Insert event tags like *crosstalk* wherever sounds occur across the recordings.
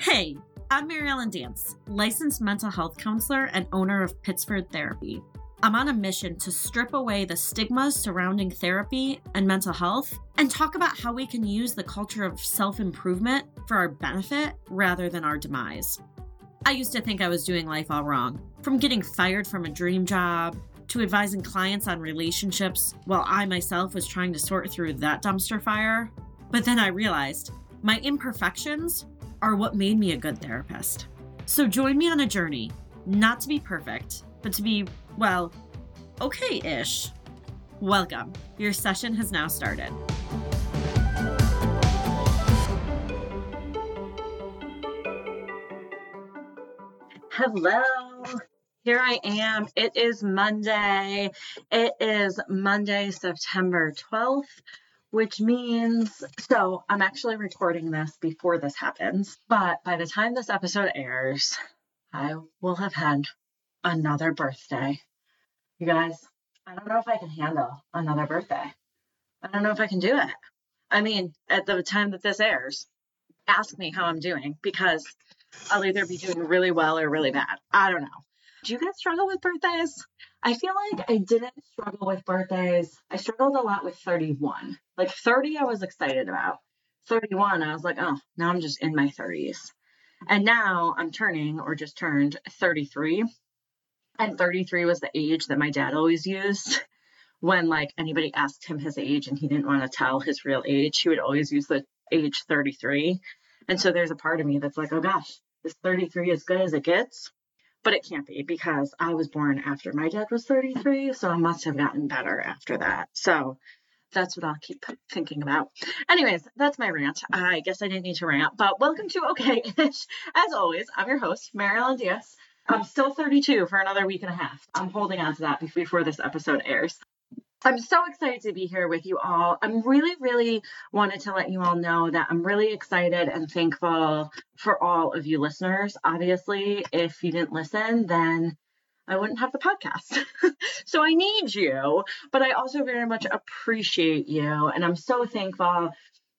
Hey, I'm Mary Ellen Dance, licensed mental health counselor and owner of Pittsford Therapy. I'm on a mission to strip away the stigmas surrounding therapy and mental health and talk about how we can use the culture of self improvement for our benefit rather than our demise. I used to think I was doing life all wrong, from getting fired from a dream job to advising clients on relationships while I myself was trying to sort through that dumpster fire. But then I realized my imperfections are what made me a good therapist. So join me on a journey, not to be perfect, but to be, well, okay ish. Welcome. Your session has now started. Hello. Here I am. It is Monday. It is Monday, September 12th, which means so I'm actually recording this before this happens. But by the time this episode airs, I will have had another birthday. You guys, I don't know if I can handle another birthday. I don't know if I can do it. I mean, at the time that this airs, ask me how I'm doing because I'll either be doing really well or really bad. I don't know. Do you guys struggle with birthdays? I feel like I didn't struggle with birthdays. I struggled a lot with 31. Like 30, I was excited about. 31, I was like, oh, now I'm just in my 30s. And now I'm turning or just turned 33. And 33 was the age that my dad always used when like anybody asked him his age and he didn't want to tell his real age. He would always use the age 33. And so there's a part of me that's like, oh gosh, is 33 as good as it gets? But it can't be because I was born after my dad was 33. So I must have gotten better after that. So that's what I'll keep thinking about. Anyways, that's my rant. I guess I didn't need to rant, but welcome to *laughs* Okay Ish. As always, I'm your host, Marilyn Diaz. I'm still 32 for another week and a half. I'm holding on to that before this episode airs. I'm so excited to be here with you all. I'm really, really wanted to let you all know that I'm really excited and thankful for all of you listeners. Obviously, if you didn't listen, then I wouldn't have the podcast. *laughs* so I need you, but I also very much appreciate you. And I'm so thankful.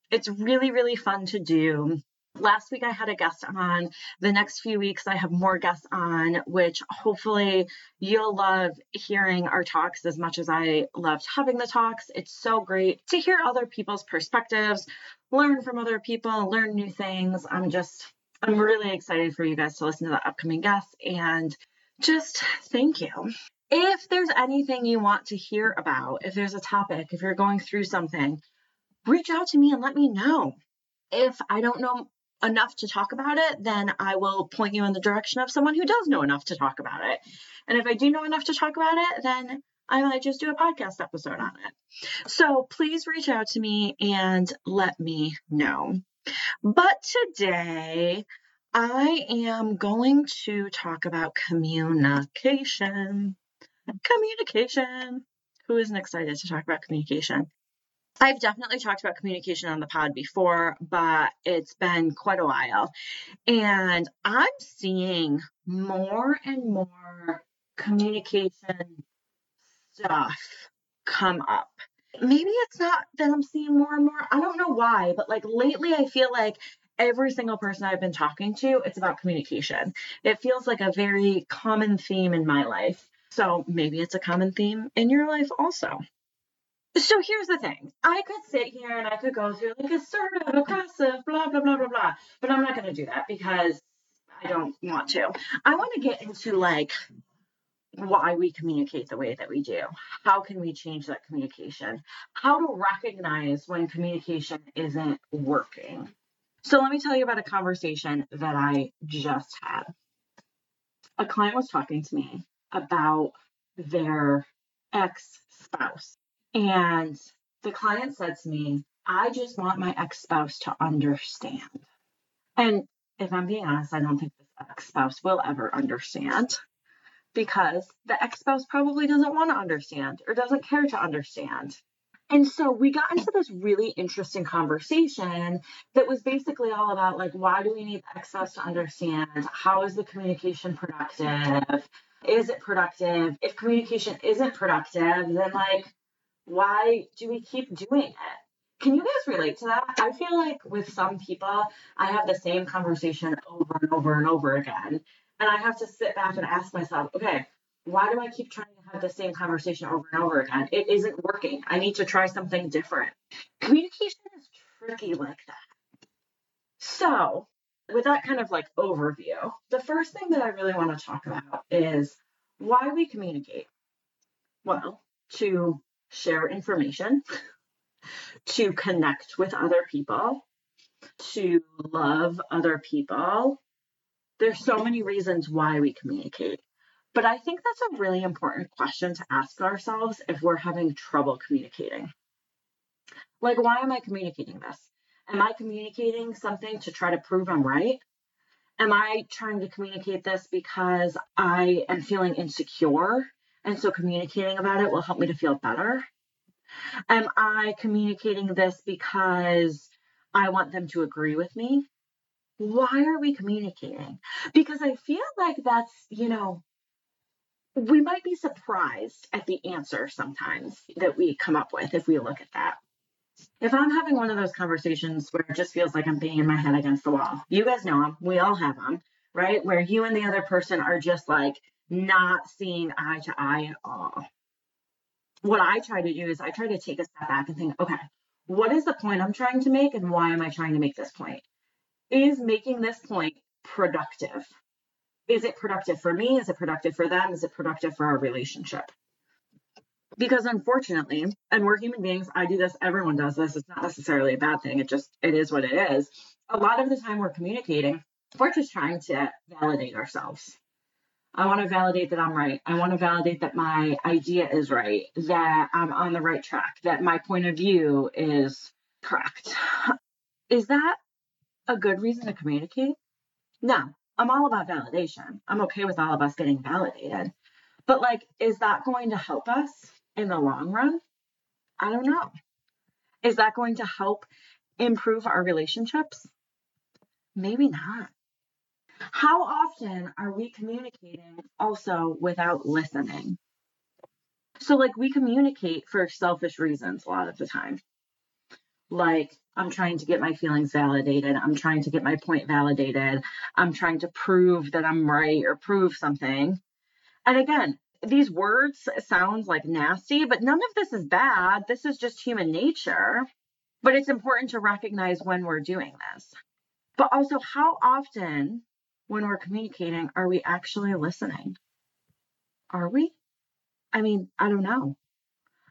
It's really, really fun to do. Last week I had a guest on. The next few weeks I have more guests on, which hopefully you'll love hearing our talks as much as I loved having the talks. It's so great to hear other people's perspectives, learn from other people, learn new things. I'm just, I'm really excited for you guys to listen to the upcoming guests and just thank you. If there's anything you want to hear about, if there's a topic, if you're going through something, reach out to me and let me know. If I don't know enough to talk about it, then I will point you in the direction of someone who does know enough to talk about it. And if I do know enough to talk about it, then I might just do a podcast episode on it. So please reach out to me and let me know. But today, I am going to talk about communication. Communication. Who isn't excited to talk about communication? I've definitely talked about communication on the pod before, but it's been quite a while. And I'm seeing more and more communication stuff come up. Maybe it's not that I'm seeing more and more. I don't know why, but like lately, I feel like every single person I've been talking to, it's about communication. It feels like a very common theme in my life. So maybe it's a common theme in your life also. So here's the thing. I could sit here and I could go through like assertive, aggressive, blah, blah, blah, blah, blah. But I'm not going to do that because I don't want to. I want to get into like why we communicate the way that we do. How can we change that communication? How to recognize when communication isn't working. So let me tell you about a conversation that I just had. A client was talking to me about their ex spouse. And the client said to me, I just want my ex spouse to understand. And if I'm being honest, I don't think this ex spouse will ever understand because the ex spouse probably doesn't want to understand or doesn't care to understand. And so we got into this really interesting conversation that was basically all about like, why do we need ex spouse to understand? How is the communication productive? Is it productive? If communication isn't productive, then like, why do we keep doing it? Can you guys relate to that? I feel like with some people, I have the same conversation over and over and over again. And I have to sit back and ask myself, okay, why do I keep trying to have the same conversation over and over again? It isn't working. I need to try something different. Communication is tricky like that. So, with that kind of like overview, the first thing that I really want to talk about is why we communicate. Well, to share information, to connect with other people, to love other people. There's so many reasons why we communicate. But I think that's a really important question to ask ourselves if we're having trouble communicating. Like, why am I communicating this? Am I communicating something to try to prove I'm right? Am I trying to communicate this because I am feeling insecure? And so communicating about it will help me to feel better? Am I communicating this because I want them to agree with me? Why are we communicating? Because I feel like that's, you know, we might be surprised at the answer sometimes that we come up with if we look at that. If I'm having one of those conversations where it just feels like I'm banging my head against the wall, you guys know them, we all have them, right? Where you and the other person are just like not seeing eye to eye at all. What I try to do is I try to take a step back and think, okay, what is the point I'm trying to make and why am I trying to make this point? Is making this point productive? is it productive for me? Is it productive for them? Is it productive for our relationship? Because unfortunately, and we're human beings, I do this, everyone does this. It's not necessarily a bad thing. It just, it is what it is. A lot of the time we're communicating, we're just trying to validate ourselves. I want to validate that I'm right. I want to validate that my idea is right, that I'm on the right track, that my point of view is correct. Is that a good reason to communicate? No, I'm all about validation. I'm okay with all of us getting validated. But like, is that going to help us in the long run? I don't know. Is that going to help improve our relationships? Maybe not. How often are we communicating also without listening? So, like, we communicate for selfish reasons a lot of the time. Like, I'm trying to get my feelings validated. I'm trying to get my point validated. I'm trying to prove that I'm right or prove something. And again, these words sound like nasty, but none of this is bad. This is just human nature. But it's important to recognize when we're doing this. But also, how often when we're communicating are we actually listening? Are we? I mean, I don't know.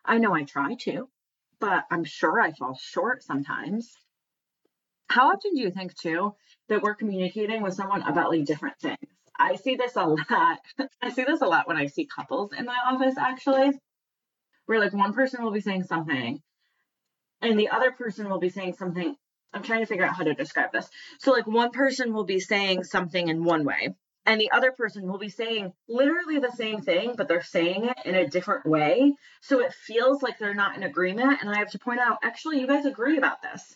I know I try to but I'm sure I fall short sometimes. How often do you think, too, that we're communicating with someone about like different things? I see this a lot. *laughs* I see this a lot when I see couples in my office, actually, where like one person will be saying something and the other person will be saying something. I'm trying to figure out how to describe this. So, like, one person will be saying something in one way, and the other person will be saying literally the same thing, but they're saying it in a different way. So it feels like they're not in agreement. And I have to point out, actually, you guys agree about this.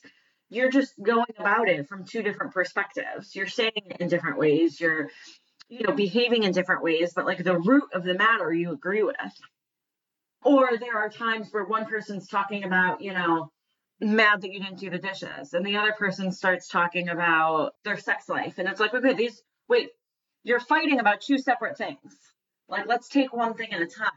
You're just going about it from two different perspectives. You're saying it in different ways. You're, you know, behaving in different ways, but like the root of the matter you agree with. Or there are times where one person's talking about, you know, mad that you didn't do the dishes, and the other person starts talking about their sex life. And it's like, okay, these, wait, you're fighting about two separate things. Like, let's take one thing at a time.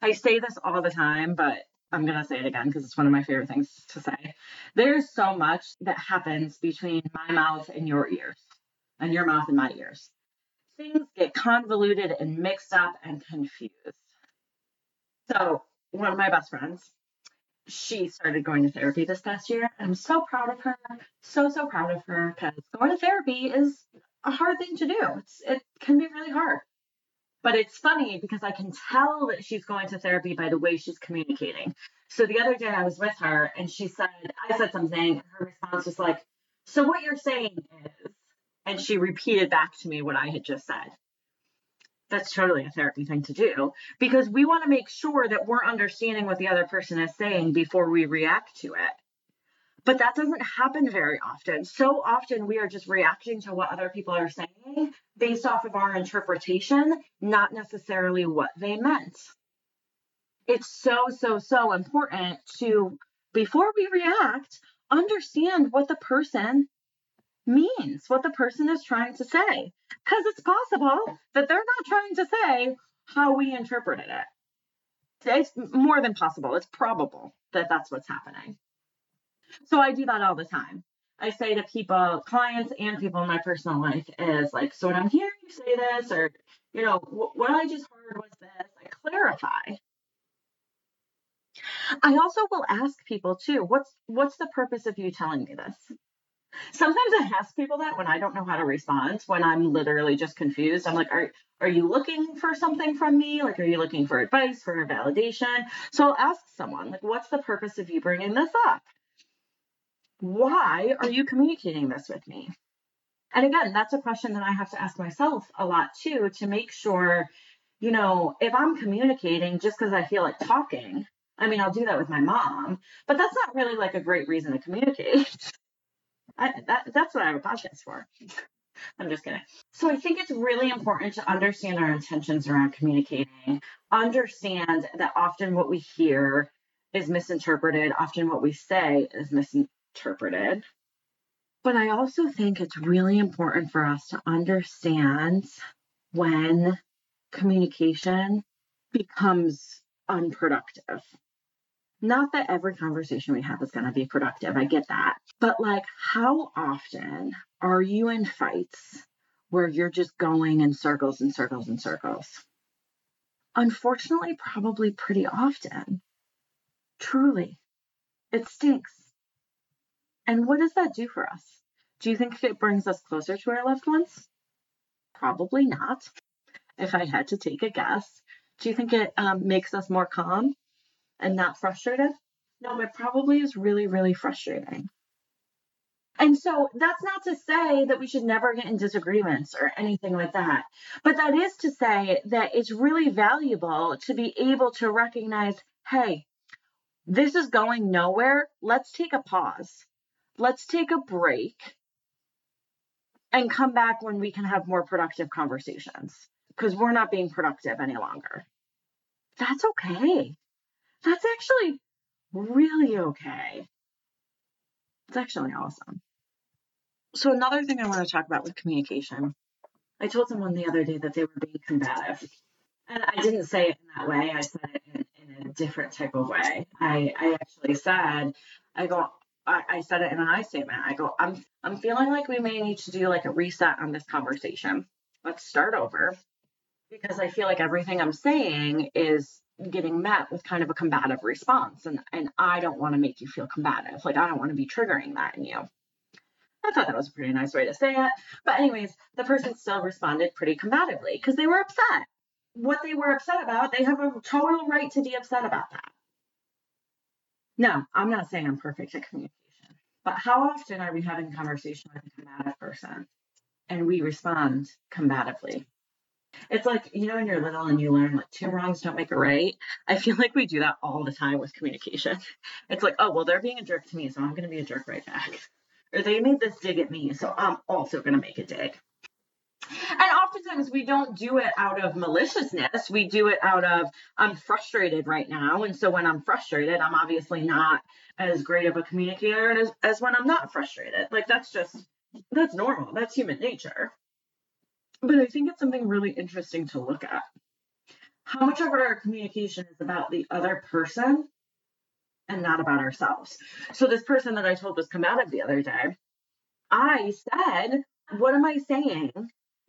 I say this all the time, but I'm going to say it again because it's one of my favorite things to say. There's so much that happens between my mouth and your ears, and your mouth and my ears. Things get convoluted and mixed up and confused. So, one of my best friends, she started going to therapy this past year. I'm so proud of her. So, so proud of her because going to therapy is a hard thing to do. It's, it can be really hard. But it's funny because I can tell that she's going to therapy by the way she's communicating. So the other day I was with her and she said, I said something, and her response was like, So what you're saying is, and she repeated back to me what I had just said. That's totally a therapy thing to do because we want to make sure that we're understanding what the other person is saying before we react to it. But that doesn't happen very often. So often we are just reacting to what other people are saying based off of our interpretation, not necessarily what they meant. It's so, so, so important to before we react, understand what the person means, what the person is trying to say. Because it's possible that they're not trying to say how we interpreted it. It's more than possible, it's probable that that's what's happening. So I do that all the time. I say to people, clients and people in my personal life, is like, so when I'm hearing you say this, or, you know, what I just heard was this, I clarify. I also will ask people too, what's what's the purpose of you telling me this? Sometimes I ask people that when I don't know how to respond, when I'm literally just confused. I'm like, are, are you looking for something from me? Like, are you looking for advice, for validation? So I'll ask someone, like, what's the purpose of you bringing this up? Why are you communicating this with me? And again, that's a question that I have to ask myself a lot too to make sure, you know, if I'm communicating just because I feel like talking, I mean, I'll do that with my mom, but that's not really like a great reason to communicate. *laughs* That, that's what I have a podcast for. *laughs* I'm just kidding. So I think it's really important to understand our intentions around communicating, understand that often what we hear is misinterpreted, often what we say is misinterpreted. But I also think it's really important for us to understand when communication becomes unproductive. Not that every conversation we have is going to be productive. I get that. But like, how often are you in fights where you're just going in circles and circles and circles? Unfortunately, probably pretty often. Truly, it stinks. And what does that do for us? Do you think it brings us closer to our loved ones? Probably not. If I had to take a guess, do you think it um, makes us more calm? And not frustrated? No, it probably is really, really frustrating. And so that's not to say that we should never get in disagreements or anything like that. But that is to say that it's really valuable to be able to recognize hey, this is going nowhere. Let's take a pause. Let's take a break and come back when we can have more productive conversations because we're not being productive any longer. That's okay. That's actually really okay. It's actually awesome. So, another thing I want to talk about with communication, I told someone the other day that they were being combative. And I didn't say it in that way, I said it in, in a different type of way. I, I actually said, I go, I, said it in an I statement. I go, I'm I'm feeling like we may need to do like a reset on this conversation. Let's start over because I feel like everything I'm saying is getting met with kind of a combative response and and I don't want to make you feel combative. Like I don't want to be triggering that in you. I thought that was a pretty nice way to say it. But anyways, the person still responded pretty combatively because they were upset. What they were upset about, they have a total right to be upset about that. No, I'm not saying I'm perfect at communication. But how often are we having conversation with a combative person and we respond combatively? It's like, you know, when you're little and you learn like two wrongs don't make a right. I feel like we do that all the time with communication. It's like, oh, well, they're being a jerk to me, so I'm going to be a jerk right back. Or they made this dig at me, so I'm also going to make a dig. And oftentimes we don't do it out of maliciousness. We do it out of, I'm frustrated right now. And so when I'm frustrated, I'm obviously not as great of a communicator as, as when I'm not frustrated. Like that's just, that's normal. That's human nature. But I think it's something really interesting to look at. How much of our communication is about the other person and not about ourselves? So, this person that I told was combative the other day, I said, What am I saying?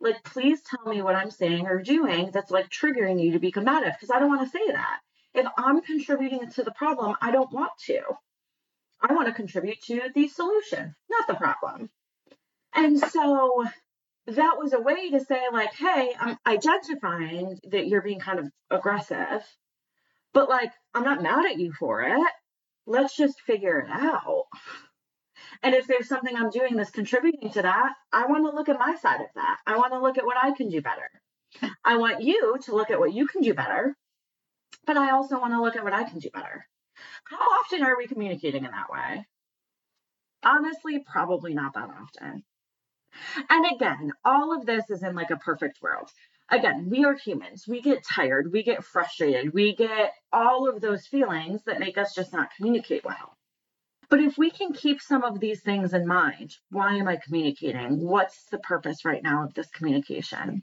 Like, please tell me what I'm saying or doing that's like triggering you to be combative because I don't want to say that. If I'm contributing to the problem, I don't want to. I want to contribute to the solution, not the problem. And so that was a way to say like hey i'm mm. identifying that you're being kind of aggressive but like i'm not mad at you for it. Let's just figure it out. And if there's something i'm doing that's contributing to that i want to look at my side of that. I want to look at what i can do better. I want you to look at what you can do better but i also want to look at what i can do better. How often are we communicating in that way? Honestly probably not that often and again, all of this is in like a perfect world. Again, we are humans. We get tired, we get frustrated, we get all of those feelings that make us just not communicate well. But if we can keep some of these things in mind, why am I communicating? What's the purpose right now of this communication?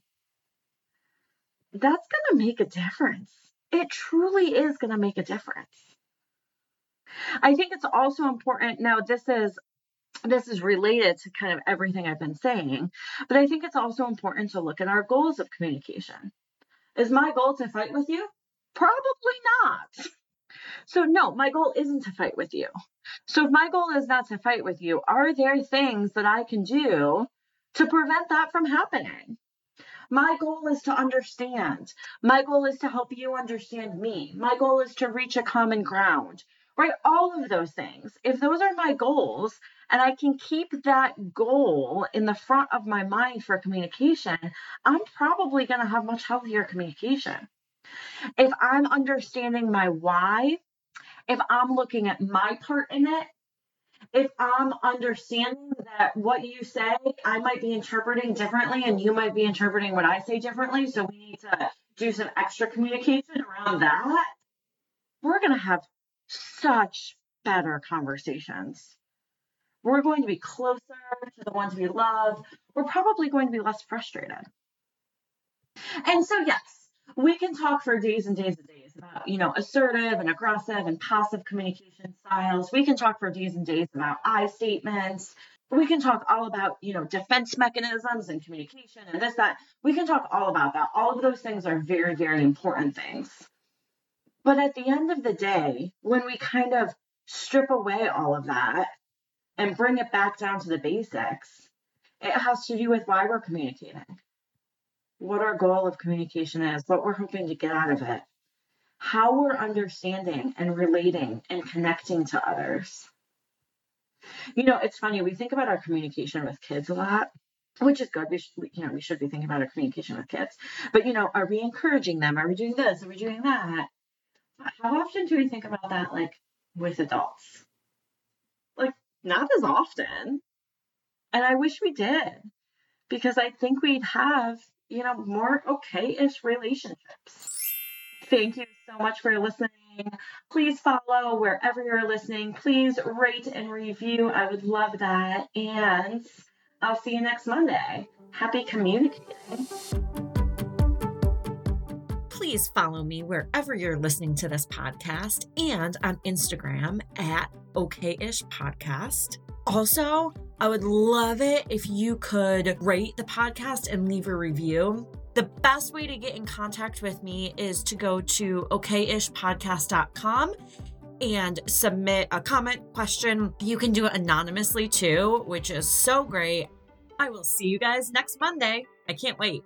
That's going to make a difference. It truly is going to make a difference. I think it's also important now this is this is related to kind of everything I've been saying, but I think it's also important to look at our goals of communication. Is my goal to fight with you? Probably not. So, no, my goal isn't to fight with you. So, if my goal is not to fight with you, are there things that I can do to prevent that from happening? My goal is to understand. My goal is to help you understand me. My goal is to reach a common ground, right? All of those things. If those are my goals and I can keep that goal in the front of my mind for communication, I'm probably going to have much healthier communication. If I'm understanding my why, if I'm looking at my part in it, if I'm understanding that what you say, I might be interpreting differently and you might be interpreting what I say differently, so we need to do some extra communication around that, we're going to have such better conversations. We're going to be closer to the ones we love. We're probably going to be less frustrated. And so, yes, we can talk for days and days and days about, you know, assertive and aggressive and passive communication styles. We can talk for days and days about I statements. We can talk all about, you know, defense mechanisms and communication and this, that. We can talk all about that. All of those things are very, very important things. But at the end of the day, when we kind of strip away all of that and bring it back down to the basics, it has to do with why we're communicating, what our goal of communication is, what we're hoping to get out of it, how we're understanding and relating and connecting to others. You know, it's funny, we think about our communication with kids a lot, which is good. We should, you know, we should be thinking about our communication with kids. But, you know, are we encouraging them? Are we doing this? Are we doing that? How often do we think about that, like, with adults? Like, not as often. And I wish we did because I think we'd have, you know, more okay ish relationships. Thank you so much for listening. Please follow wherever you're listening. Please rate and review. I would love that. And I'll see you next Monday. Happy communicating please follow me wherever you're listening to this podcast and on Instagram at OKish Podcast. Also, I would love it if you could rate the podcast and leave a review. The best way to get in contact with me is to go to okishpodcast.com and submit a comment question. You can do it anonymously too, which is so great. I will see you guys next Monday. I can't wait.